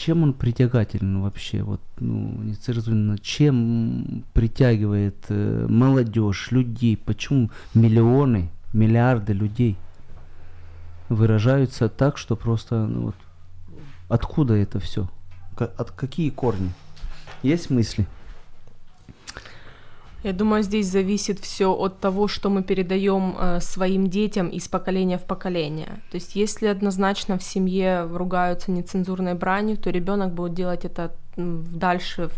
чем он притягателен вообще? Вот, ну, нецензурно, чем притягивает э, молодежь, людей? Почему миллионы, миллиарды людей выражаются так, что просто, ну, вот, откуда это все? От какие корни? Есть мысли? Я думаю, здесь зависит все от того, что мы передаем э, своим детям из поколения в поколение. То есть, если однозначно в семье ругаются нецензурной бранью, то ребенок будет делать это дальше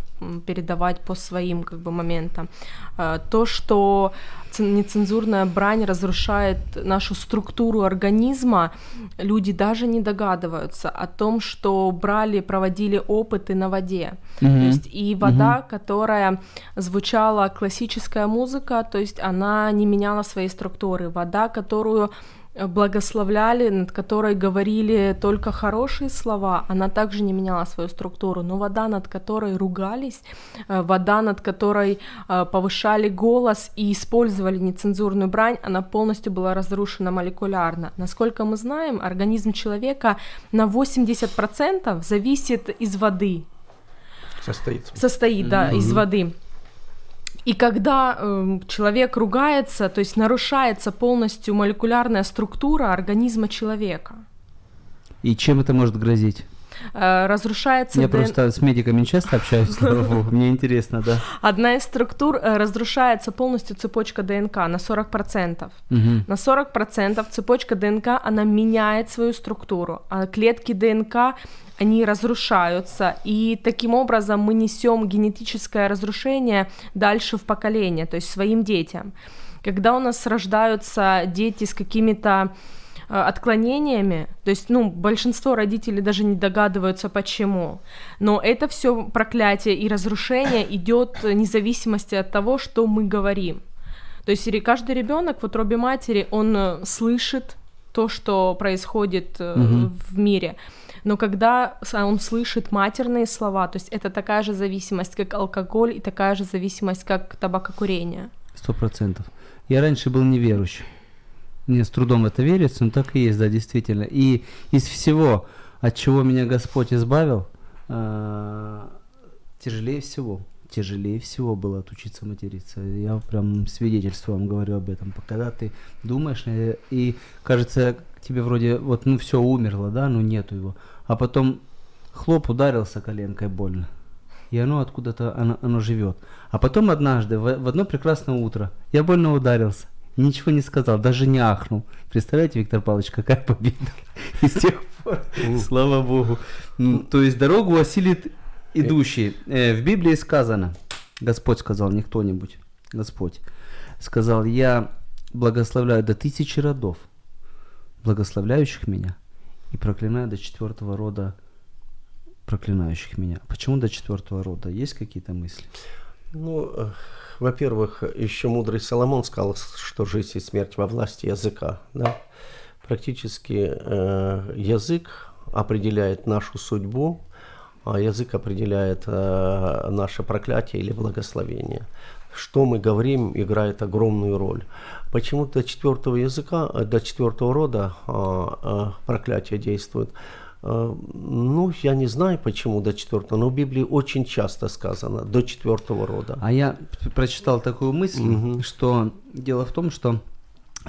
передавать по своим как бы моментам. А, то, что нецензурная брань разрушает нашу структуру организма, люди даже не догадываются о том, что брали, проводили опыты на воде. Mm-hmm. То есть и вода, mm-hmm. которая звучала классическая музыка, то есть она не меняла своей структуры. Вода, которую благословляли, над которой говорили только хорошие слова, она также не меняла свою структуру, но вода, над которой ругались, э, вода, над которой э, повышали голос и использовали нецензурную брань, она полностью была разрушена молекулярно. Насколько мы знаем, организм человека на 80% зависит из воды. Состоит. Состоит, да, mm-hmm. из воды. И когда э, человек ругается, то есть нарушается полностью молекулярная структура организма человека. И чем это может грозить? Э, разрушается... Я ДН... просто с медиками часто общаюсь, мне интересно, да. Одна из структур э, разрушается полностью цепочка ДНК на 40%. На 40% цепочка ДНК, она меняет свою структуру, а клетки ДНК они разрушаются, и таким образом мы несем генетическое разрушение дальше в поколение, то есть своим детям. Когда у нас рождаются дети с какими-то э, отклонениями, то есть, ну, большинство родителей даже не догадываются, почему, но это все проклятие и разрушение идет вне зависимости от того, что мы говорим. То есть каждый ребенок в утробе матери, он э, слышит то, что происходит угу. в мире но когда он слышит матерные слова, то есть это такая же зависимость, как алкоголь, и такая же зависимость, как табакокурение. Сто процентов. Я раньше был неверующим. Мне с трудом это верится, но так и есть, да, действительно. И из всего, от чего меня Господь избавил, э, тяжелее всего, тяжелее всего было отучиться материться. Я прям свидетельство вам говорю об этом. Когда ты думаешь, э, и кажется, тебе вроде вот, ну все умерло, да, но нету его а потом хлоп ударился коленкой больно. И оно откуда-то, оно, оно живет. А потом однажды, в, в одно прекрасное утро, я больно ударился. Ничего не сказал, даже не ахнул. Представляете, Виктор Павлович, какая победа. И с тех пор, слава Богу. То есть дорогу осилит идущий. Э, в Библии сказано, Господь сказал, не кто-нибудь, Господь сказал, я благословляю до тысячи родов, благословляющих меня, и проклинаю до четвертого рода проклинающих меня. Почему до четвертого рода? Есть какие-то мысли? Ну, э, во-первых, еще мудрый Соломон сказал, что жизнь и смерть во власти языка. Да? Практически э, язык определяет нашу судьбу, а язык определяет э, наше проклятие или благословение что мы говорим, играет огромную роль. Почему до четвертого языка, э, до четвертого рода а, а, проклятие действует? А, ну, я не знаю, почему до четвертого, но в Библии очень часто сказано до четвертого рода. А я прочитал такую мысль, угу. что дело в том, что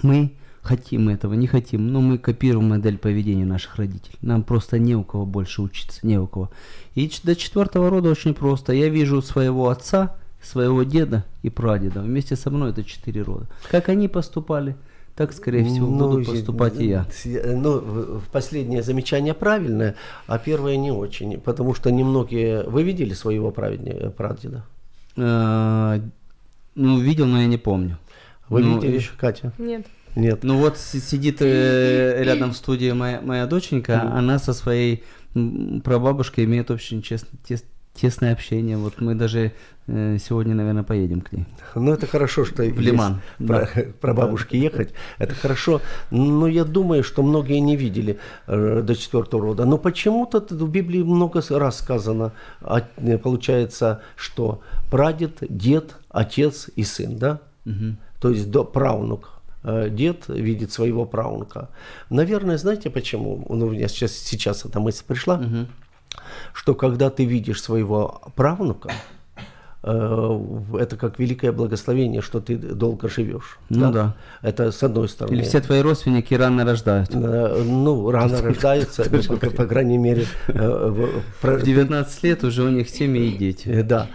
мы хотим этого, не хотим, но мы копируем модель поведения наших родителей. Нам просто не у кого больше учиться, не у кого. И до четвертого рода очень просто. Я вижу своего отца, своего деда и прадеда. Вместе со мной это четыре рода. Как они поступали, так, скорее всего, ну, буду поступать и я. Ну, последнее замечание правильное, а первое не очень. Потому что немногие... Вы видели своего прадеда? А, ну, видел, но я не помню. Вы ну, видели еще, Катя? Нет. Нет. Ну вот сидит э, рядом в студии моя, моя доченька, mm. она со своей прабабушкой имеет очень честно, тесное общение. Вот мы даже э, сегодня, наверное, поедем к ней. Ну, это хорошо, что в Лиман. Про, да. про бабушки да. ехать. Это хорошо. Но я думаю, что многие не видели э, до четвертого рода. Но почему-то в Библии много раз сказано, а, получается, что прадед, дед, отец и сын, да? Угу. То есть до правнук э, дед видит своего правнука. Наверное, знаете почему? Ну, у меня сейчас, сейчас эта мысль пришла. Угу что когда ты видишь своего правнука, Э, это как великое благословение, что ты долго живешь. Ну да. да. Это с одной стороны. Или все твои родственники рано рождают. Ну, рано рождаются, по крайней мере. Э, в 19 лет уже у них семьи и дети. Э, да.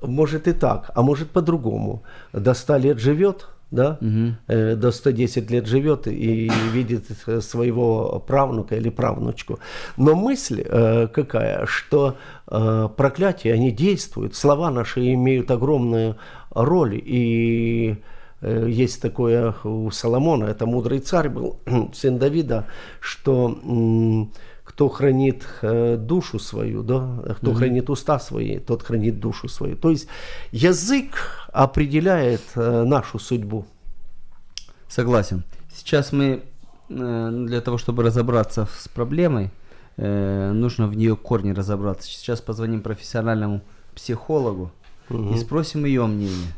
Может и так, а может по-другому. До 100 лет живет, да, угу. до 110 лет живет и видит своего правнука или правнучку. Но мысль э, какая, что э, проклятия, они действуют, слова наши имеют огромную роль, и э, есть такое у Соломона, это мудрый царь был, сын Давида, что э, кто хранит э, душу свою, да, кто угу. хранит уста свои, тот хранит душу свою. То есть язык определяет э, нашу судьбу. Согласен. Сейчас мы э, для того, чтобы разобраться с проблемой, нужно в нее корни разобраться. Сейчас позвоним профессиональному психологу угу. и спросим ее мнение.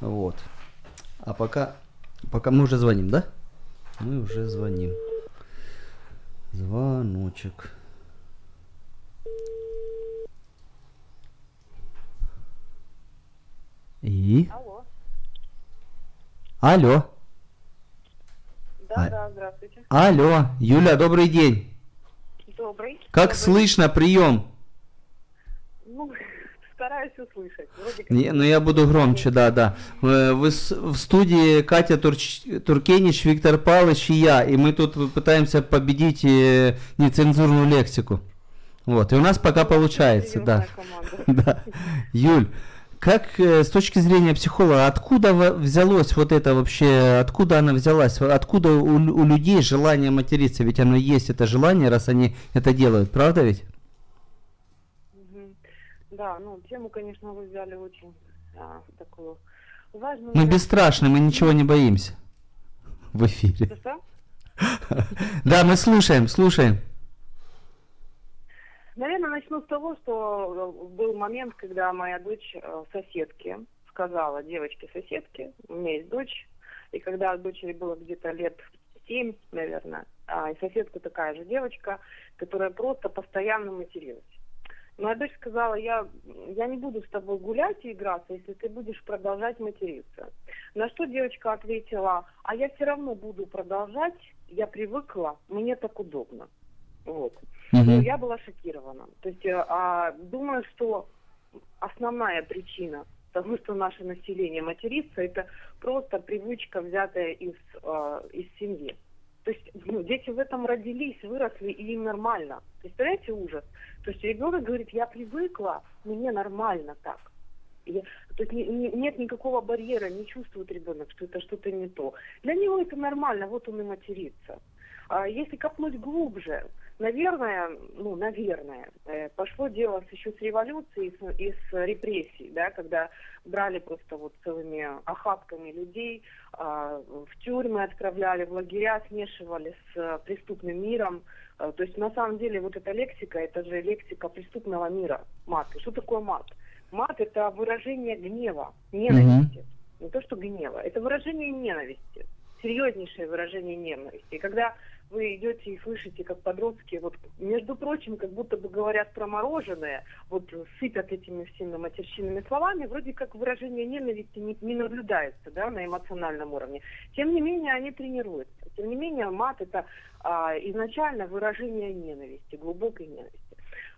Вот. А пока, пока мы уже звоним, да? Мы уже звоним. Звоночек. И? Алло. Алло. Да, а... да, здравствуйте. Алло, Юля, добрый день. Добрый. Как добрый. слышно прием? Ну, стараюсь услышать. Вроде как... Не, ну я буду громче, да, да. Э, вы в студии Катя Турч... Туркенич, Виктор Павлович и я, и мы тут пытаемся победить э, нецензурную лексику. Вот, и у нас пока получается, да. да. Юль, как э, с точки зрения психолога, откуда взялось вот это вообще, откуда она взялась, откуда у, у людей желание материться, ведь оно есть это желание, раз они это делают, правда ведь? Да, ну тему, конечно, вы взяли очень а, такую важную. Мы бесстрашны, мы ничего не боимся в эфире. Да, мы слушаем, слушаем. Наверное, начну с того, что был момент, когда моя дочь э, соседке сказала, девочке соседке, у меня есть дочь, и когда дочери было где-то лет семь, наверное, а и соседка такая же девочка, которая просто постоянно материлась. Моя дочь сказала, я, я не буду с тобой гулять и играться, если ты будешь продолжать материться. На что девочка ответила, а я все равно буду продолжать, я привыкла, мне так удобно. Вот. Угу. Ну, я была шокирована. То есть, э, а, думаю, что основная причина того, что наше население матерится, это просто привычка, взятая из, э, из семьи. То есть ну, дети в этом родились, выросли, и им нормально. Представляете ужас? То есть ребенок говорит, я привыкла, мне нормально так. Я, то есть не, не, нет никакого барьера, не чувствует ребенок, что это что-то не то. Для него это нормально, вот он и матерится. А если копнуть глубже, наверное, ну, наверное, э, пошло дело еще с революцией и с, с репрессий, да, когда брали просто вот целыми охапками людей, а, в тюрьмы отправляли, в лагеря смешивали с преступным миром. А, то есть на самом деле вот эта лексика, это же лексика преступного мира, мат. И что такое мат? Мат это выражение гнева, ненависти. Mm-hmm. Не то, что гнева, это выражение ненависти серьезнейшее выражение ненависти. И когда вы идете и слышите, как подростки, вот, между прочим, как будто бы говорят про мороженое, вот сыпят этими всеми матерщинными словами, вроде как выражение ненависти не, не наблюдается, да, на эмоциональном уровне. Тем не менее, они тренируются. Тем не менее, мат это а, изначально выражение ненависти, глубокой ненависти.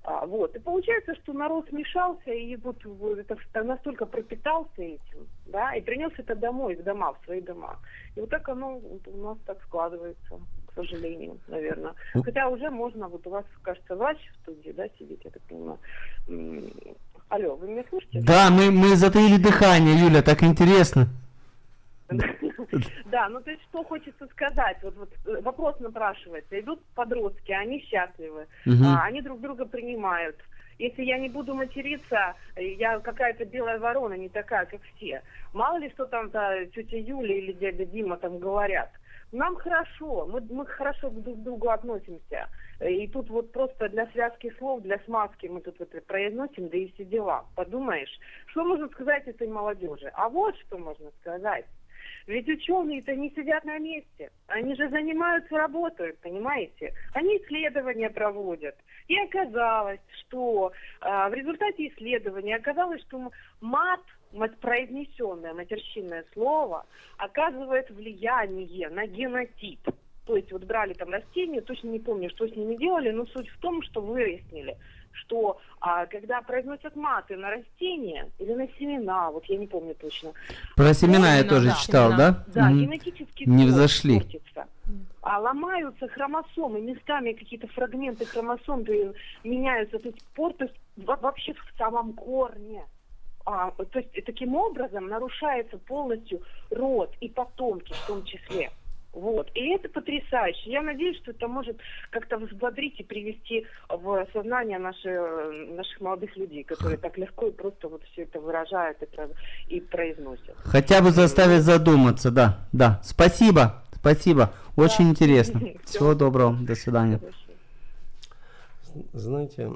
А, вот. И получается, что народ смешался и вот, вот это настолько пропитался этим, да, и принес это домой, в дома, в свои дома. И вот так оно у нас так складывается к сожалению, наверное. Ну. Хотя уже можно, вот у вас, кажется, врач в студии, да, сидит, я так понимаю. Алло, вы меня слышите? Да, мы, мы затаили дыхание, Юля, так интересно. Да, ну то есть что хочется сказать, вот, вот э, вопрос напрашивается, идут подростки, они счастливы, а, они друг друга принимают. Если я не буду материться, я какая-то белая ворона, не такая, как все. Мало ли что там -то тетя Юля или дядя Дима там говорят. Нам хорошо, мы, мы хорошо друг к другу относимся. И тут вот просто для связки слов, для смазки мы тут это произносим, да и все дела. Подумаешь, что можно сказать этой молодежи? А вот что можно сказать Ведь ученые-то не сидят на месте. Они же занимаются, работают, понимаете? Они исследования проводят. И оказалось, что э, в результате исследования оказалось, что мат произнесенное матерщинное слово оказывает влияние на генотип. То есть вот брали там растения, точно не помню, что с ними делали, но суть в том, что выяснили, что а, когда произносят маты на растения или на семена, вот я не помню точно. Про семена я тоже да, читал, семена. да? Да, Мгм. генетический Не взошли. портится. А ломаются хромосомы, местами какие-то фрагменты хромосом меняются, то есть портят во- вообще в самом корне. А, то есть таким образом нарушается полностью род и потомки в том числе. Вот. И это потрясающе. Я надеюсь, что это может как-то взбодрить и привести в сознание наши, наших молодых людей, которые так легко и просто вот все это выражают и, про- и произносят. Хотя бы заставить задуматься, да, да. Спасибо, спасибо. Очень Да. интересно. Всего доброго, до свидания. Знаете,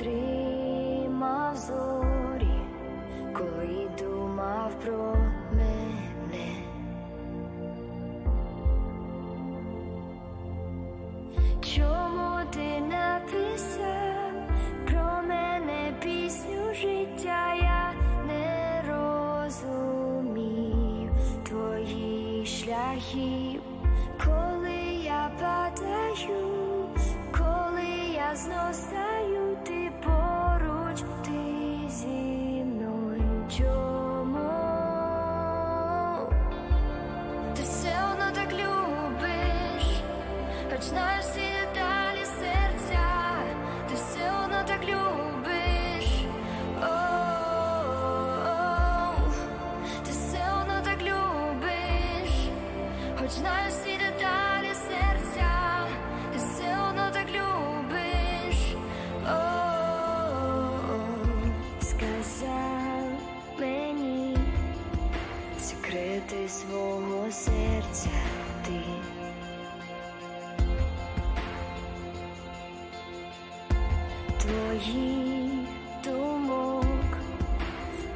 Prima vzori koji dumav protiv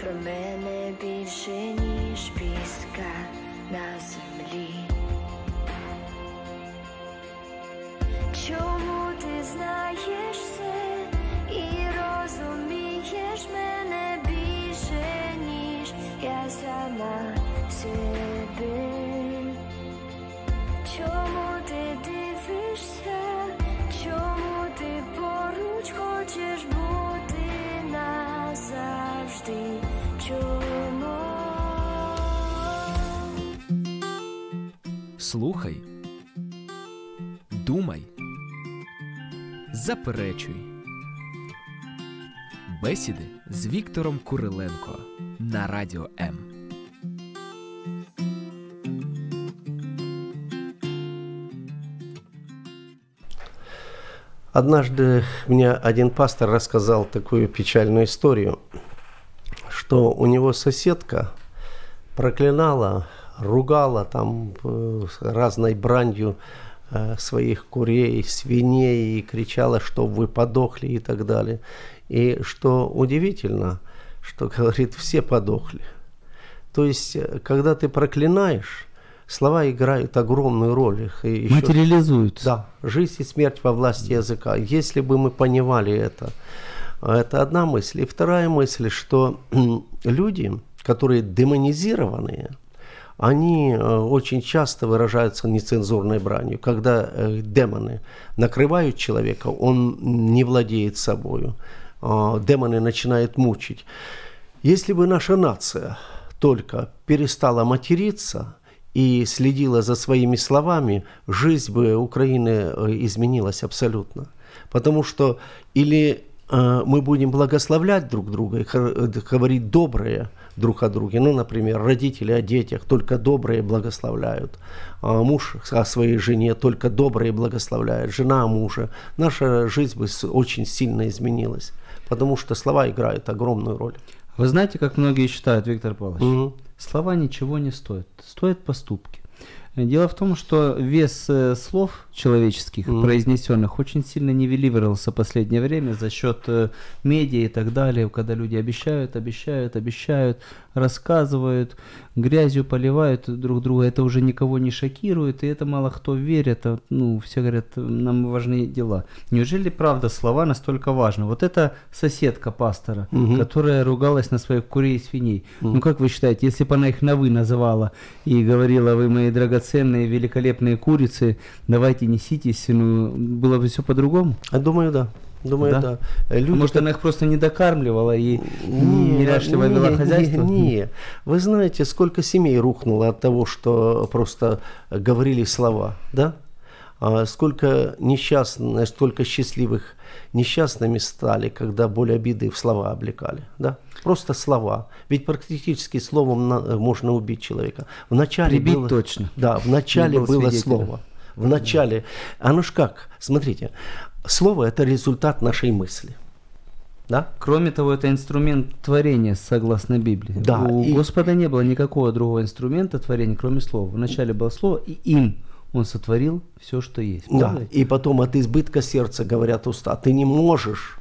про мене більше, ніж піска на землі. Слухай, думай, заперечуй. Бесіди з Віктором Куриленко на радіо М. Однажды мне один пастор рассказал такую печальную историю, что у него соседка проклинала, ругала там э, разной бранью э, своих курей, свиней и кричала, что вы подохли и так далее. И что удивительно, что говорит, все подохли. То есть, э, когда ты проклинаешь, слова играют огромную роль. Их и ещё- Материализуются. да, жизнь и смерть во власти языка. Если бы мы понимали это, это одна мысль. И вторая мысль, что люди, которые демонизированные, они э, очень часто выражаются нецензурной бранью. Когда э, демоны накрывают человека, он не владеет собою. Э, демоны начинают мучить. Если бы наша нация только перестала материться и следила за своими словами, жизнь бы Украины изменилась абсолютно. Потому что или мы будем благословлять друг друга и говорить доброе друг о друге. Ну, например, родители о детях только добрые благословляют. А муж о своей жене только добрые благословляет. Жена о муже. Наша жизнь бы очень сильно изменилась. Потому что слова играют огромную роль. Вы знаете, как многие считают, Виктор Павлович? Мгм. Слова ничего не стоят, стоят поступки. Дело в том, что вес э, слов человеческих, Мгм. произнесенных, очень сильно нивелировался в последнее время за счет э, медиа и так далее, когда люди обещают, обещают, обещают, рассказывают, грязью поливают друг друга, это уже никого не шокирует, и это мало кто верит, а, ну, все говорят, нам важны дела. Неужели правда слова настолько важны? Вот эта соседка пастора, Мгм. которая ругалась на своих курей и свиней, ну как вы считаете, если бы она их на «вы» называла и говорила, вы мои драгоценные, великолепные курицы, давайте неситесь, ну, было бы все по-другому? А Думаю, да. Думаю, Да? да. Э, А Люди, Может, она их просто не докармливала и неряшливо не, вела не, хозяйство? Не, Вы знаете, сколько семей рухнуло от того, что просто говорили слова, да? А сколько несчастных, столько счастливых несчастными стали, когда боль обиды в слова облекали, да? Просто слова. Ведь практически словом на- можно убить человека. Вначале Прибить было, точно. Да, вначале было свидетелем. слово. В начале. Оно ж как? Смотрите, слово это результат нашей мысли. Да? Кроме того, это инструмент творения, согласно Библии. Да, У и- Господа не было никакого другого инструмента творения, кроме слова. Вначале было слово, и им Он сотворил все, что есть. Да, Правда? и потом от избытка сердца говорят уста. Ты не можешь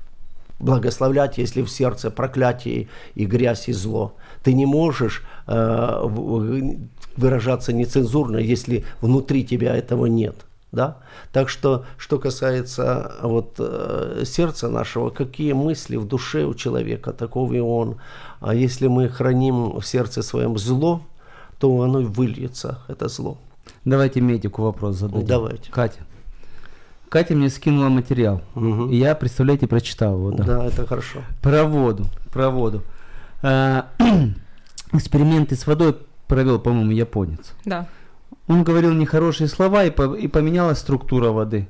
благословлять, если в сердце проклятие и грязь и зло. Ты не можешь выражаться нецензурно, если внутри тебя этого нет. Да? Так что, что касается вот, э, сердца нашего, какие мысли в душе у человека, таков и он. А если мы храним в сердце своем зло, то оно выльется, это зло. Давайте медику вопрос зададим. Давайте. Катя. Катя мне скинула материал. И я, представляете, прочитал его. Да. Да, это хорошо. Про воду. Про воду. Эксперименты с водой провел, по-моему, японец. Да. Он говорил нехорошие слова, и, по- и поменялась структура воды.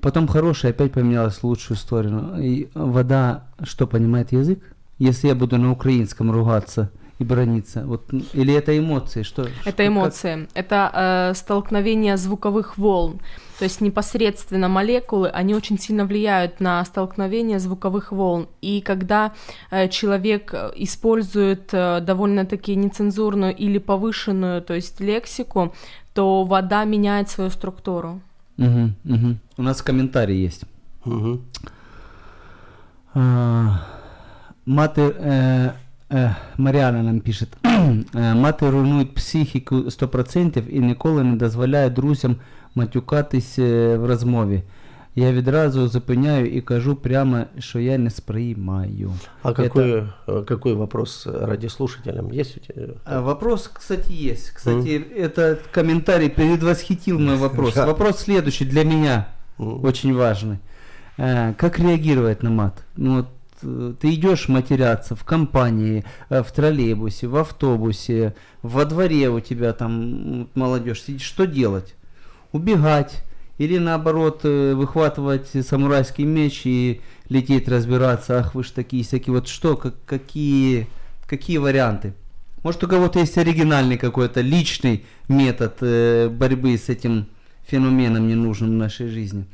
Потом хорошая, опять поменялась в лучшую сторону. И вода, что понимает язык? Если я буду на украинском ругаться и брониться, вот, или это эмоции, что? Это как- эмоции. Это э, столкновение звуковых волн. То есть непосредственно молекулы, они очень сильно влияют на столкновение звуковых волн. И когда э, человек э, использует э, довольно-таки нецензурную или повышенную, то есть лексику, то вода меняет свою структуру. Мгм, мгм. У нас комментарий есть. Мгм. А, Мати, е, е, Маріана нам пише, «Е, мати руйнують психіку 100% і ніколи не дозволяє друзям матюкатись е, в розмові. Я відразу зупиняю і кажу прямо, що я не сприймаю. А Это- какой, э, какой вопрос радиослушателям есть у тебя? А Вопрос, кстати, есть. Кстати, этот комментарий предвосхитил мой вопрос. Да. Вопрос следующий для меня, Мгм. очень важный. Э, Как реагировать на мат? Ну вот э, ты идешь матеряться в компании, э, в троллейбусе, в автобусе, во дворе у тебя там м, молодежь сидит. Что делать? Убегать? Или наоборот э, выхватывать самурайский меч и лететь разбираться? Ах, вы ж такие всякие. Вот что, как, какие, какие варианты? Может у кого-то есть оригинальный какой-то личный метод э, борьбы с этим феноменом ненужным в нашей жизни?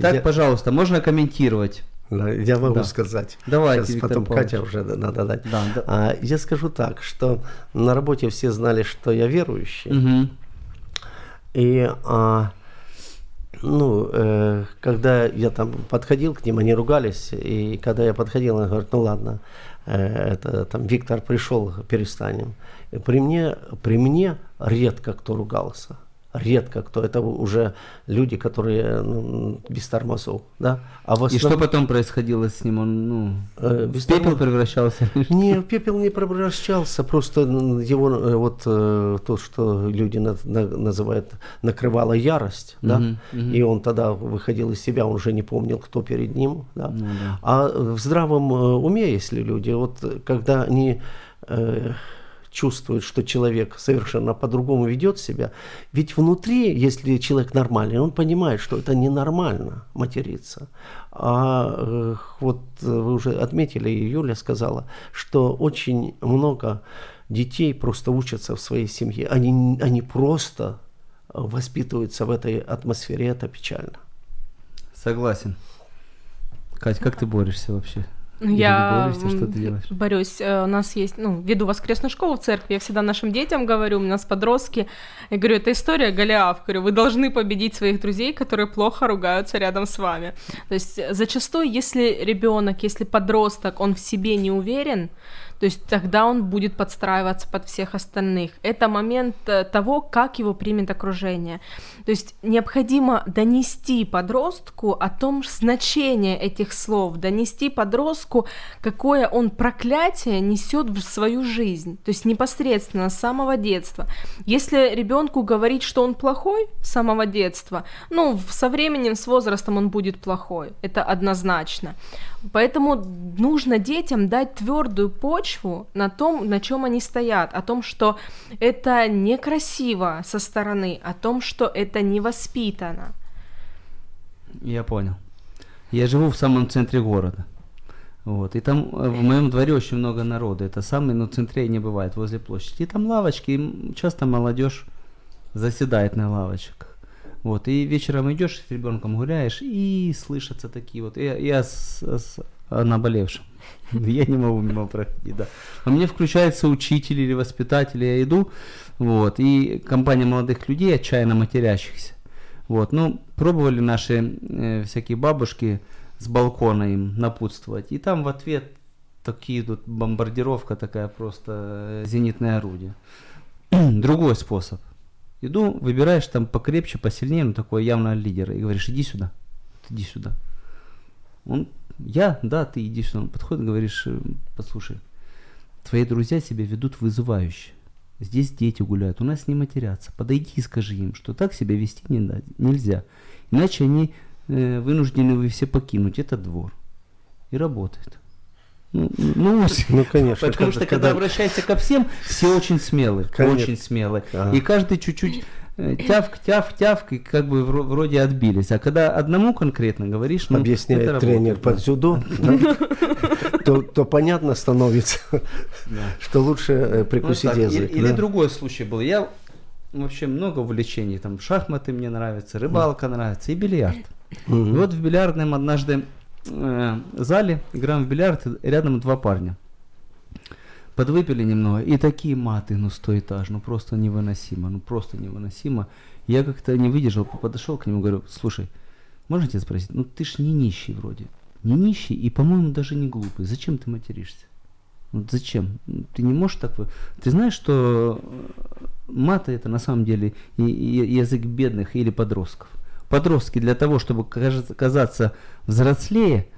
Так, Я- пожалуйста, можно комментировать. Я могу Да. сказать. Давайте, Сейчас Виктор потом Павлович. Катя уже надо дать. Да, да. А, я скажу так, что на работе все знали, что я верующий. Мгм. И а, ну, э, когда я там подходил к ним, они ругались, и когда я подходил, они говорят, ну ладно, э, это там Виктор пришел, перестанем. При мне, при мне редко кто ругался. Редко кто. Это уже люди, которые ну, без тормозов. Да? А в И что основном- потом происходило с ним? Он, ну, Э, в без пепел того- превращался? Не, в пепел не превращался, просто его э, вот э, то, что люди на- на- называют накрывала ярость, да, Мгм, мгм. и он тогда выходил из себя, он уже не помнил, кто перед ним, да. Ну да. А в здравом э, уме, если люди, вот когда они э, чувствует, что человек совершенно по-другому ведет себя, ведь внутри, если человек нормальный, он понимает, что это ненормально материться. А э, вот вы уже отметили, и Юля сказала, что очень много детей просто учатся в своей семье. Они, они просто воспитываются в этой атмосфере, это печально. Согласен. Кать, как ты борешься вообще? Ну, Или я борешься, что ты делаешь? борюсь. Э, У нас есть, ну, веду воскресную школу в церкви, я всегда нашим детям говорю, у нас подростки, я говорю, это история Голиаф, говорю, вы должны победить своих друзей, которые плохо ругаются рядом с вами. То есть э, зачастую, если ребенок, если подросток, он в себе не уверен, то есть тогда он будет подстраиваться под всех остальных. Это момент э, того, как его примет окружение. То есть необходимо донести подростку о том значение этих слов, донести подростку, какое он проклятие несет в свою жизнь. То есть непосредственно с самого детства. Если ребенку говорить, что он плохой с самого детства, ну, со временем, с возрастом он будет плохой. Это однозначно. Поэтому нужно детям дать твердую почву на том, на чем они стоят, о том, что это некрасиво со стороны, о том, что это невоспитанно. Я понял. Я живу в самом центре города. Вот. И там э, в моем дворе очень много народа. Это самый, ну, центре не бывает, возле площади. И там лавочки, и часто молодежь заседает на лавочках. Вот. И вечером идешь с ребенком гуляешь, и слышатся такие вот. Я, я с, с о наболевшем. Я не могу мимо проходить, да. А мне включается учитель или воспитатель, я иду, вот, и компания молодых людей, отчаянно матерящихся. Вот, ну, пробовали наши э, всякие бабушки с балкона им напутствовать. И там в ответ такие тут бомбардировка такая просто э, зенитное орудие. Другой способ. Иду, выбираешь там покрепче, посильнее, ну такой явно лидер, и говоришь, иди сюда, иди сюда. Он, я, да, ты иди сюда. Он подходит, говоришь, «Э, послушай, твои друзья себя ведут вызывающе. Здесь дети гуляют, у нас не матерятся. Подойди и скажи им, что так себя вести не нельзя. Иначе они э, вынуждены вы все покинуть этот двор. И работает. Ну, ну, конечно. Потому что когда обращаешься ко всем, все очень смелые, Конечно. очень смелые. И каждый чуть-чуть э, тявк, тявк, тявк, и как бы вро- вроде отбились. А когда одному конкретно говоришь, ну, это объясняет работает, тренер да. по дзюдо, то, то понятно становится, что лучше э, прикусить язык. Или другой случай был. Я вообще много увлечений. Там шахматы мне нравятся, рыбалка нравится и бильярд. И вот в бильярдном однажды э, зале играем в бильярд, и рядом два парня. Подвыпили немного, и такие маты, ну, стоэтаж, ну, просто невыносимо, ну, просто невыносимо. Я как-то не выдержал, подошел к нему, говорю, слушай, можно тебя спросить, ну, ты ж не нищий вроде, не нищий и, по-моему, даже не глупый, зачем ты материшься? Вот зачем? Ты не можешь так... Ты знаешь, что э, маты это на самом деле язык бедных или подростков. Подростки для того, чтобы казаться взрослее,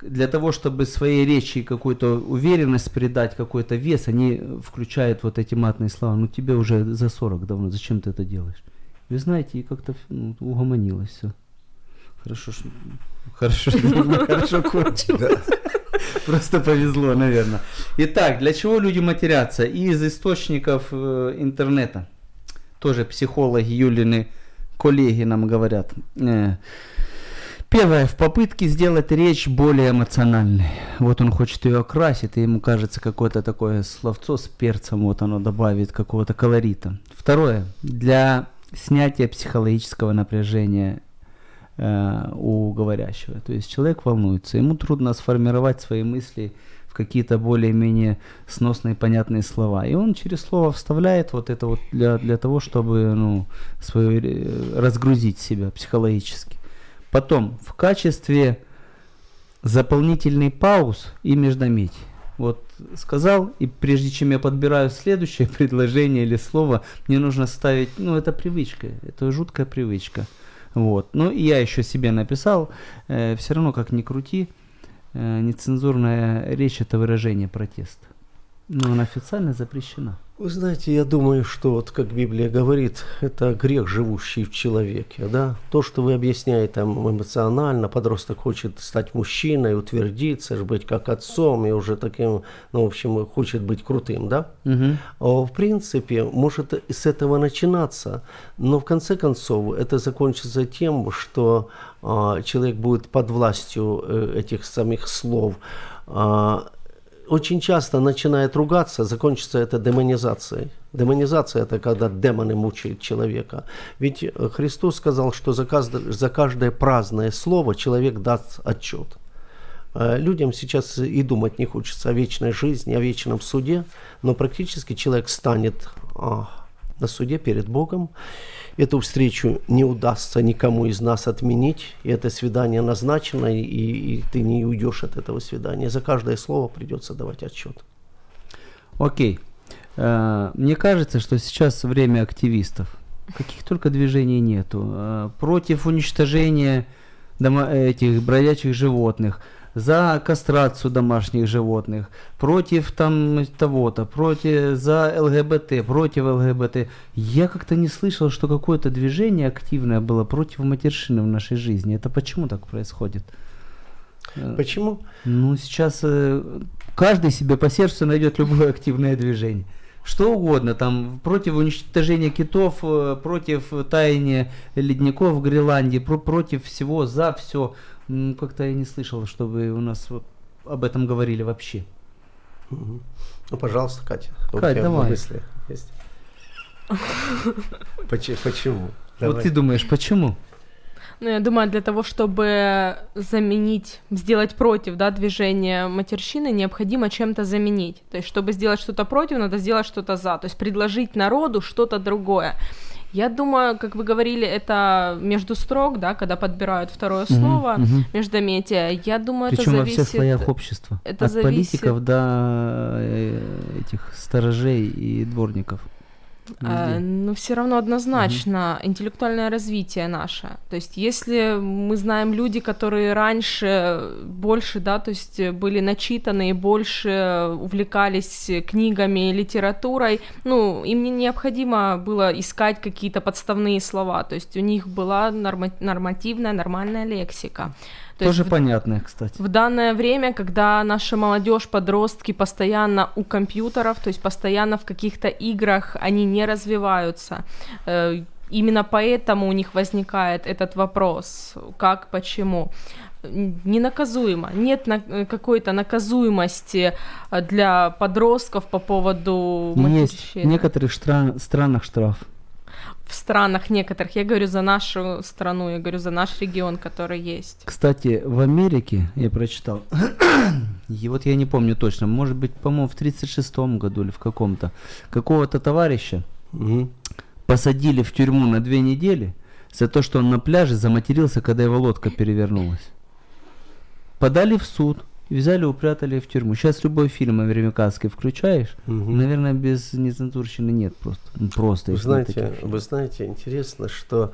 для того, чтобы своей речи какую-то уверенность придать, какой-то вес, они включают вот эти матные слова. Ну тебе уже за 40 давно, зачем ты это делаешь? Вы знаете, и как-то ну, угомонилось все. Хорошо, что- хорошо, что- хорошо кончилось. Просто повезло, наверное. Итак, для чего люди матерятся? Из источников э, интернета. Тоже психологи Юлины коллеги нам говорят. Э, Первое, в попытке сделать речь более эмоциональной. Вот он хочет ее окрасить, и ему кажется какое-то такое словцо с перцем, вот оно добавит какого-то колорита. Второе, для снятия психологического напряжения э, у говорящего. То есть человек волнуется, ему трудно сформировать свои мысли какие-то более-менее сносные, понятные слова. И он через слово вставляет вот это вот для, для того, чтобы ну, свою, э, разгрузить себя психологически. Потом, в качестве заполнительный пауз и междометий. Вот сказал, и прежде чем я подбираю следующее предложение или слово, мне нужно ставить, ну, это привычка, это жуткая привычка. Вот. Ну, и я еще себе написал, все равно, как ни крути, э, нецензурная речь – это выражение протеста. Но она официально запрещена. Вы знаете, я думаю, что вот как Библия говорит, это грех, живущий в человеке, да. То, что вы объясняете там эмоционально, подросток хочет стать мужчиной, утвердиться, быть как отцом и уже таким, ну, в общем, хочет быть крутым, да. Мгм. А, В принципе, может с этого начинаться, но в конце концов это закончится тем, что а, человек будет под властью э, этих самих слов. А, очень часто начинает ругаться, закончится это демонизацией. Демонизация – это когда демоны мучают человека. Ведь э, Христос сказал, что за каждое, за каждое праздное слово человек даст отчет. Э, Людям сейчас и думать не хочется о вечной жизни, о вечном суде, но практически человек станет а, на суде перед Богом. Эту встречу не удастся никому из нас отменить, и это свидание назначено, и, и ты не уйдешь от этого свидания. За каждое слово придется давать отчет. Окей. Э, Мне кажется, что сейчас время активистов. Каких только движений нету. Э, Против уничтожения этих бродячих животных, за кастрацию домашних животных, против там того-то, против за ЛГБТ, против ЛГБТ. Я как-то не слышал, что какое-то движение активное было против матершины в нашей жизни. Это почему так происходит? Э, Почему? Ну, сейчас э, каждый себе по сердцу найдет любое активное движение. Что угодно, там, против уничтожения китов, э, против таяния ледников в Гренландии, про- против всего, за все. Как-то я не слышал, чтобы у нас об этом говорили вообще. Ну, пожалуйста, Катя. тебя давай. мысли есть? Почему? Почему? Вот Давай. ты думаешь, почему? Ну, я думаю, для того, чтобы заменить, сделать против, да, движения матерщины, необходимо чем-то заменить. То есть, чтобы сделать что-то против, надо сделать что-то за. То есть, предложить народу что-то другое. Я думаю, как вы говорили, это между строк, да, когда подбирают второе слово, мгм. междометие. Я думаю, Причем это во зависит... всех слоях общества. это От зависит- политиков до э, этих сторожей и дворников. А, ну, все равно однозначно интеллектуальное развитие наше. То есть, если мы знаем люди, которые раньше больше, да, то есть были начитаны и больше увлекались книгами, литературой, ну, им не необходимо было искать какие-то подставные слова. То есть у них была норма- нормативная, нормальная лексика. То Тоже есть понятно, кстати. в данное время, когда наша молодежь, подростки постоянно у компьютеров, то есть постоянно в каких-то играх, они не развиваются. Э, Именно поэтому у них возникает этот вопрос, как, почему. Ненаказуемо. Нет на- э, какой-то наказуемости э, для подростков по поводу Есть в некоторых штра- странах штраф. В странах некоторых. Я говорю за нашу страну, я говорю за наш регион, который есть. Кстати, в Америке я прочитал, и вот я не помню точно, может быть, по-моему, в 36-м году или в каком-то, какого-то товарища Мгм. посадили в тюрьму на две недели за то, что он на пляже заматерился, когда его лодка перевернулась. Подали в суд, взяли, упрятали в тюрьму. Сейчас любой фильм американский включаешь, Мгм. наверное, без нецензурщины нет просто. Ну, Просто. Вы знаете, вы знаете, интересно, что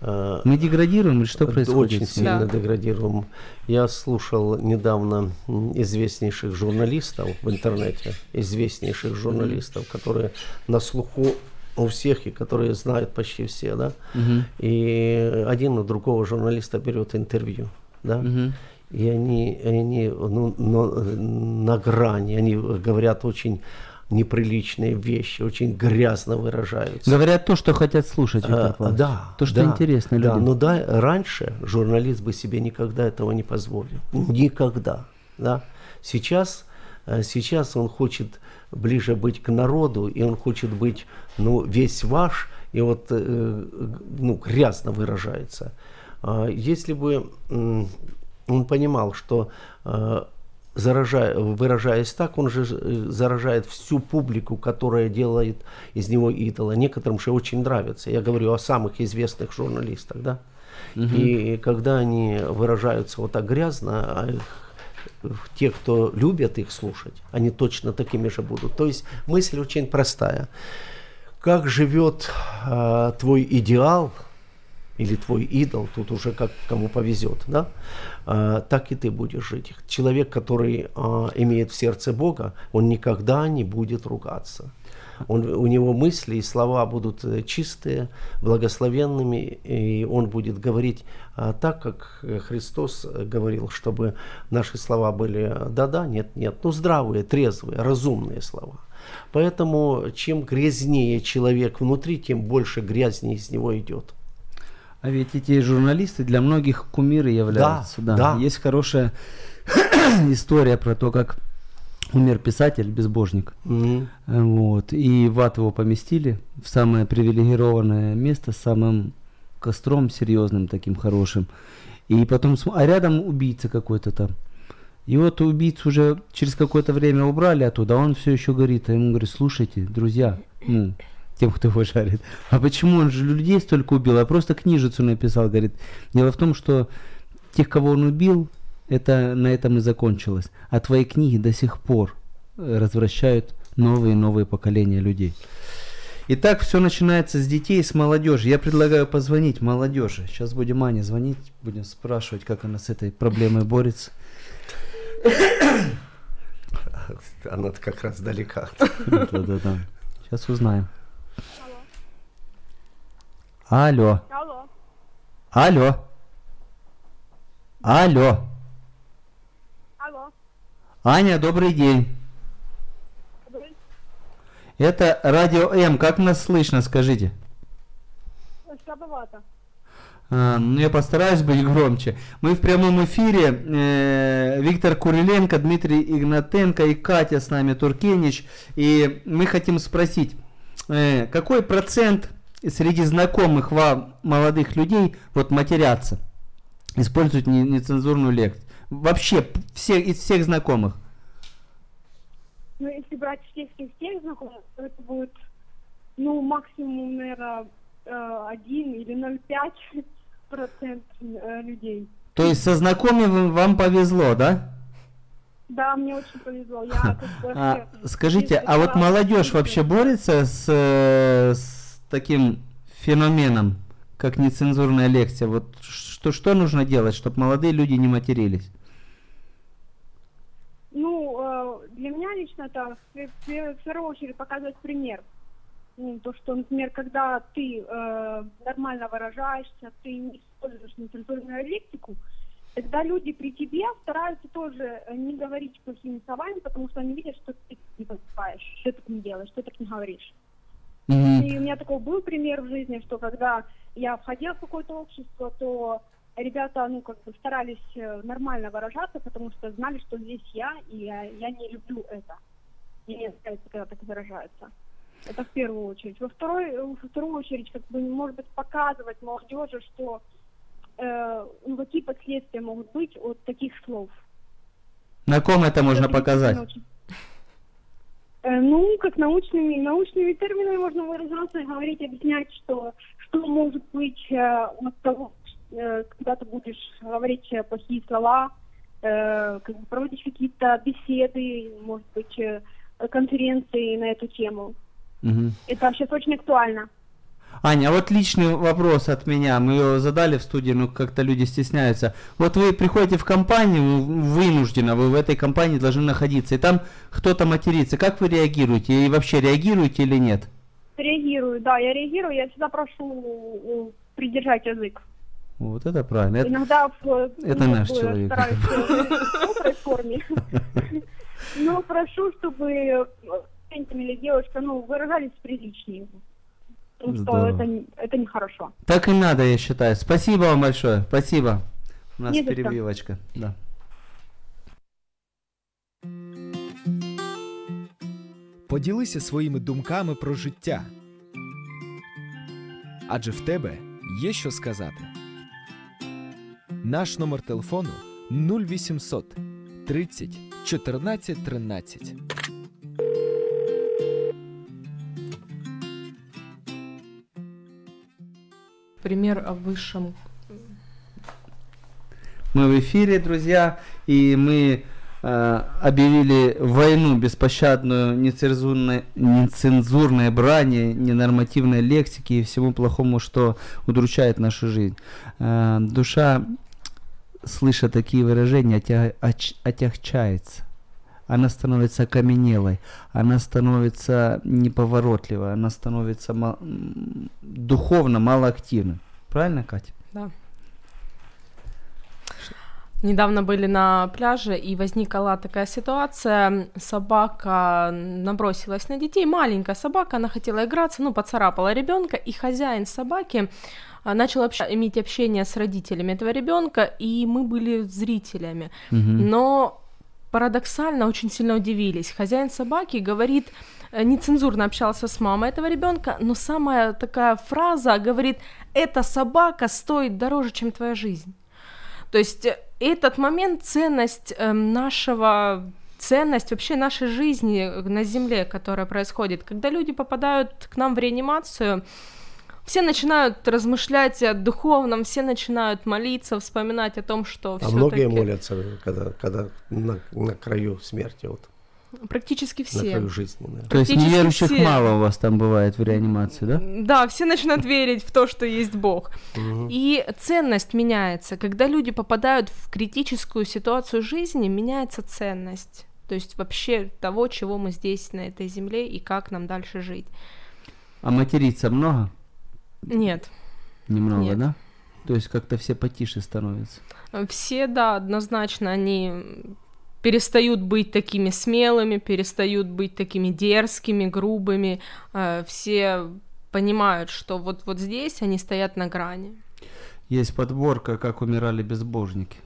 э, Мы деградируем или что происходит? Очень сильно Да. деградируем. Я слушал недавно известнейших журналистов в интернете, известнейших журналистов, которые на слуху у всех и которые знают почти все, да. Мгм. И один у другого журналиста берет интервью, да. Мгм. И они, они ну, но, на грани, они говорят очень неприличные вещи, очень грязно выражаются. Говорят то, что хотят слушать. А, да. То, что да, интересно да. людям. Но да, раньше журналист бы себе никогда этого не позволил. Никогда. Да? Сейчас, э, сейчас он хочет ближе быть к народу, и он хочет быть ну, весь ваш, и вот э, ну, грязно выражается. А Если бы он понимал, что э, заражая, выражаясь так, он же э, заражает всю публику, которая делает из него идола. Некоторым же очень нравится. Я говорю о самых известных журналистах, да. И когда они выражаются вот так грязно, а те, кто любят их слушать, они точно такими же будут. То есть мысль очень простая. Как живет а, твой идеал или твой идол, тут уже как кому повезет, да, а, так и ты будешь жить. Человек, который а, имеет в сердце Бога, он никогда не будет ругаться. Он, у него мысли и слова будут э, чистые, благословенными, и он будет говорить а, так, как э, Христос э, говорил, чтобы наши слова были да-да, нет-нет, ну здравые, трезвые, разумные слова. Поэтому чем грязнее человек внутри, тем больше грязни из него идет. А ведь эти журналисты для многих кумиры являются. Да, да. Есть хорошая история про то, как умер писатель, безбожник. Э, Вот. И в ад его поместили в самое привилегированное место с самым костром серьезным, таким хорошим. И потом, а рядом убийца какой-то там. И вот убийцу уже через какое-то время убрали оттуда, а он все еще горит. А ему говорит, слушайте, друзья, ну, тем, кто его жарит, а почему он же людей столько убил? А просто книжицу написал, говорит. Дело в том, что тех, кого он убил, это на этом и закончилось. А твои книги до сих пор э, развращают новые и новые поколения людей. Итак, все начинается с детей, с молодежи. Я предлагаю позвонить молодежи. Сейчас будем Ане звонить, будем спрашивать, как она с этой проблемой борется. Она как раз далека. Да-да-да. Сейчас узнаем. Алло. Алло. Алло. Алло. Алло. Аня, добрый день. Добрый. Это Радио М. Как нас слышно, скажите? Слабовато. А, ну, я постараюсь быть громче. Мы в прямом эфире. э, Виктор Куриленко, Дмитрий Игнатенко и Катя с нами Туркенич. И мы хотим спросить, э, какой процент среди знакомых вам молодых людей вот матерятся, используют не- нецензурную лекцию? Вообще, все, из всех знакомых. Ну, если брать всех всех знакомых, то это будет, ну, максимум, наверное, один или 0,5 процент э, людей. То есть со знакомыми вам повезло, да? Да, мне очень повезло. Я А, скажите, а вот молодежь вообще борется с, э, с таким феноменом, как нецензурная лекция? Вот что, что нужно делать, чтобы молодые люди не матерились? Ну, э, для меня лично это в, первую очередь показывать пример. Ну, то, что, например, когда ты э, нормально выражаешься, ты не используешь нецензурную лексику, тогда люди при тебе стараются тоже э, не говорить плохими словами, потому что они видят, что ты не поступаешь, что ты так не делаешь, что ты так не говоришь. Мгм. И у меня такой был пример в жизни, что когда я входила в какое-то общество, то ребята, ну, как бы старались э, нормально выражаться, потому что знали, что здесь я, и я, я не люблю это. Мне не нравится, когда так выражаются. Это в первую очередь. Во, второй, э, во вторую очередь, как бы, может быть, показывать молодежи, что э, ну, какие последствия могут быть от таких слов. На ком это можно Это показать? очень- Ну, как научными, научными терминами можно выражаться и говорить, объяснять, что, что может быть э, от того, э, когда ты будешь говорить э, плохие слова, э, как бы проводить какие-то беседы, может быть, э, конференции на эту тему. Мгм. Это сейчас очень актуально. Аня, вот личный вопрос от меня. Мы его задали в студии, но как-то люди стесняются. Вот вы приходите в компанию, вынужденно, вы в этой компании должны находиться, и там кто-то матерится. Как вы реагируете? И вообще реагируете или нет? Реагирую, да, я реагирую, я всегда прошу э, придержать язык. Вот это правильно. Иногда в, э, это ну, наш человек. стараюсь э, в доброй форме. Но прошу, чтобы э, женщина или девушка, ну, выражались приличнее Потому что Здорово. это, не- это нехорошо. Так и надо, я считаю. Спасибо вам большое. Спасибо. У нас Не за что. перебивочка. Да. Поділися своїми думками про життя. Адже в тебе є що сказати. Наш номер телефону 0800 30 14 13. Пример о высшем Мы в эфире, друзья, и мы э, объявили войну беспощадную нецензурной, нецензурной брани, ненормативной лексики и всему плохому, что удручает нашу жизнь. Э, душа, слыша такие выражения, отягчается. Она становится окаменелой, она становится неповоротливой, она становится ма- м, духовно малоактивной. Правильно, Катя? Да. Недавно были на пляже, и возникла такая ситуация. Собака набросилась на детей. Маленькая собака, она хотела играться, ну, поцарапала ребенка, и хозяин собаки а, начал общ- иметь общение с родителями этого ребенка, и мы были зрителями. Мгм. Но парадоксально очень сильно удивились. Хозяин собаки говорит, э, нецензурно общался с мамой этого ребенка, но самая такая фраза говорит, эта собака стоит дороже, чем твоя жизнь. То есть э, этот момент, ценность эм, нашего ценность вообще нашей жизни на Земле, которая происходит. Когда люди попадают к нам в реанимацию, все начинают размышлять о духовном, все начинают молиться, вспоминать о том, что А всё-таки... многие молятся, когда, когда на, на краю смерти, вот, Практически на все. краю жизни. да. То есть неверующих все. мало у вас там бывает в реанимации, да? Да, все начинают верить в то, что есть Бог. И ценность меняется. Когда люди попадают в критическую ситуацию жизни, меняется ценность. То есть вообще того, чего мы здесь, на этой земле, и как нам дальше жить. А материться много? Нет. Немного, Нет. да? То есть как-то все потише становятся. Все, да, однозначно, они перестают быть такими смелыми, перестают быть такими дерзкими, грубыми. Э, Все понимают, что вот, вот здесь они стоят на грани. Есть подборка, как умирали безбожники.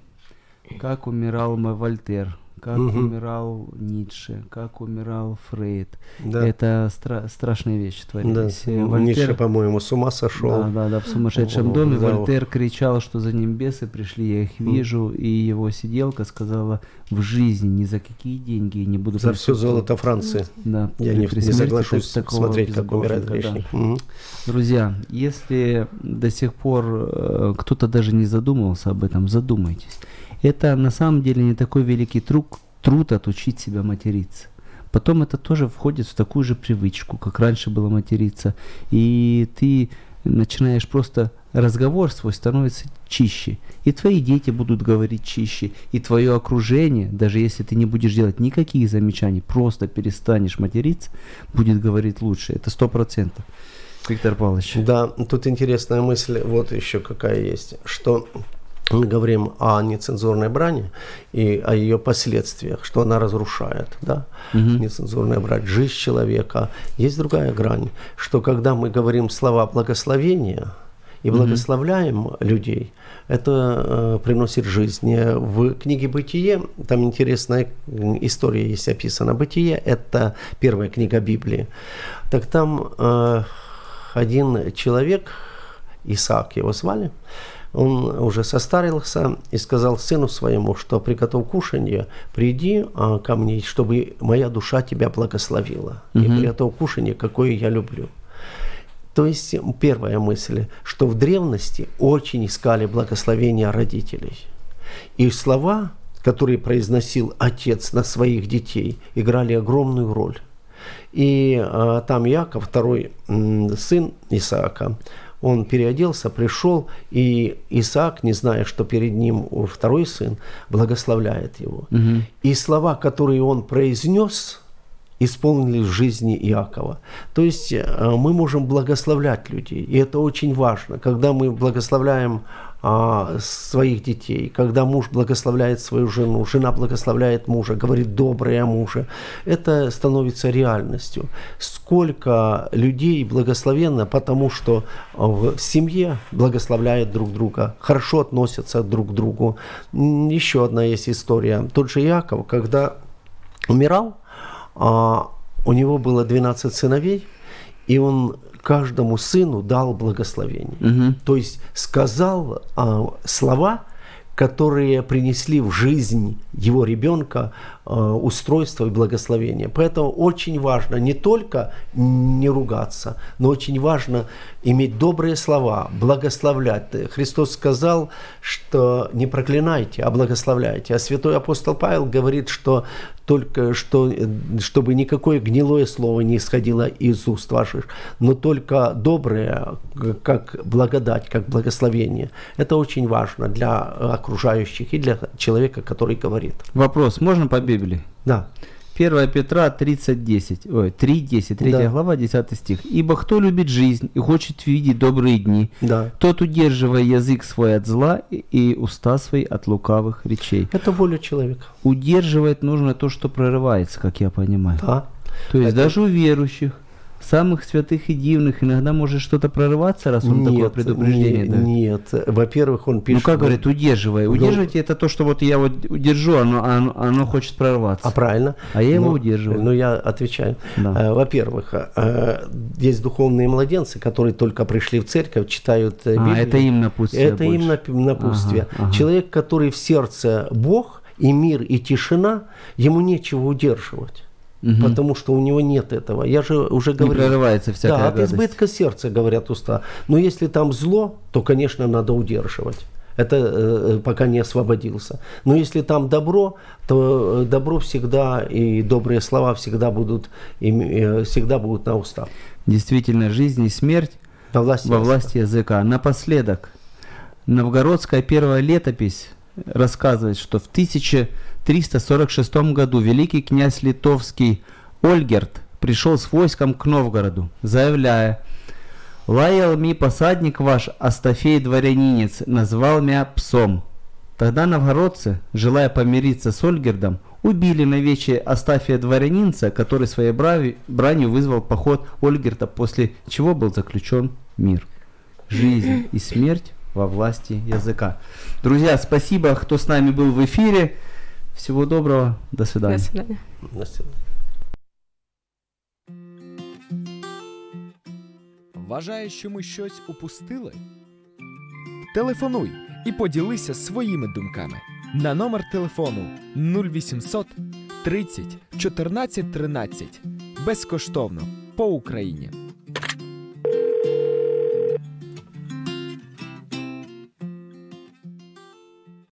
Как умирал мой Вольтер, как Мгм. умирал Ницше, как умирал Фрейд. Да, Это стра- страшные вещи да. творились. Э, Ницше, по-моему, с ума сошел. Да, да, да, в сумасшедшем доме да. Вольтер кричал, что за ним бесы пришли, я их вижу, и его сиделка сказала, в жизни ни за какие деньги не буду За все присутствовать». золото Франции. Да, Я не, не соглашусь так- смотреть, как умирает безбожника, да. грешник. Мгм. Друзья, если до сих пор э, кто-то даже не задумывался об этом, задумайтесь. Это на самом деле не такой великий труд, труд отучить себя материться. Потом это тоже входит в такую же привычку, как раньше было материться. И ты начинаешь просто разговор свой становится чище. И твои дети будут говорить чище. И твое окружение, даже если ты не будешь делать никаких замечаний, просто перестанешь материться, будет говорить лучше. Это сто процентов. Виктор Павлович. Да, тут интересная мысль, вот еще какая есть, что мы говорим о нецензурной брани и о ее последствиях, что она разрушает, да, Мгм. нецензурная брань, жизнь человека. Есть другая грань, что когда мы говорим слова благословения и благословляем людей, это э, приносит жизнь. Э, В книге «Бытие», там интересная история есть описана. «Бытие» – это первая книга Библии. Так там э, один человек, Исаак его звали, он уже состарился и сказал сыну своему, что приготовь кушанье, приди а, ко мне, чтобы моя душа тебя благословила. И Мгм. приготовь кушанье, какое я люблю. То есть первая мысль, что в древности очень искали благословения родителей. И слова, которые произносил отец на своих детей, играли огромную роль. И а, там Яков, второй сын Исаака, он переоделся, пришел, и Исаак, не зная, что перед ним второй сын, благословляет его. Мгм. И слова, которые он произнес, исполнились в жизни Иакова. То есть э, мы можем благословлять людей, и это очень важно. Когда мы благословляем а, своих детей, когда муж благословляет свою жену, жена благословляет мужа, говорит доброе о муже, это становится реальностью. Сколько людей благословенно, потому что а, в семье благословляют друг друга, хорошо относятся друг к другу. Еще одна есть история. Тот же Иаков, когда умирал, а, у него было 12 сыновей, и он каждому сыну дал благословение. Мгм. То есть сказал а, слова, которые принесли в жизнь его ребенка а, устройство и благословение. Поэтому очень важно не только не ругаться, но очень важно иметь добрые слова, благословлять. Христос сказал, что не проклинайте, а благословляйте. А святой апостол Павел говорит, что только что, э, чтобы никакое гнилое слово не исходило из уст ваших, но только доброе, как благодать, как благословение. Это очень важно для окружающих и для человека, который говорит. Вопрос, можно по Библии? Да. 1 Петра 30.10, ой, 3.10, 3 Да. глава, 10 стих. «Ибо кто любит жизнь и хочет видеть добрые дни, Да. тот, удерживая язык свой от зла и- и уста свои от лукавых речей». Это воля человека. Удерживать нужно то, что прорывается, как я понимаю. Да. То есть Это- даже у верующих, самых святых и дивных, иногда может что-то прорываться, раз он такое предупреждение не- дает. нет. Во-первых, он Ну пишет... как говорит, удерживай. Ну, Удерживайте это то, что вот я вот удержу, оно, оно, оно хочет прорваться. А правильно. А я его Но- удерживаю. Ну, я отвечаю. Да. Э, Во-первых, э, есть духовные младенцы, которые только пришли в церковь, читают э, А, Библию. это им напутствие Это им больше. нап- напутствие. Ага, ага. Человек, который в сердце Бог и мир, и тишина, ему нечего удерживать. Мгм. Потому что у него нет этого. Я же уже Не говорил. прорывается всякая Да, от избытка сердца, говорят уста. Но если там зло, то, конечно, надо удерживать. Это э, пока не освободился. Но если там добро, то э, добро всегда и добрые слова всегда будут, им, э, всегда будут на устах. Действительно, жизнь и смерть Во власти, во языка. власти языка. Напоследок, новгородская первая летопись рассказывает, что в 1346 году великий князь литовский Ольгерт пришел с войском к Новгороду, заявляя, «Лаял ми посадник ваш, Астафей дворянинец, назвал меня псом». Тогда новгородцы, желая помириться с Ольгердом, убили навече Астафия дворянинца, который своей брави- бранью вызвал поход Ольгерта, после чего был заключен мир. Жизнь и смерть во власти языка. Друзья, спасибо, кто с нами был в эфире. Всего доброго, до свидания. До свидания. На свидание. Вважаєш, що ми щось упустили? Телефонуй і поділися своїми думками на номер телефону 0800 30 14 13 безкоштовно по Україні.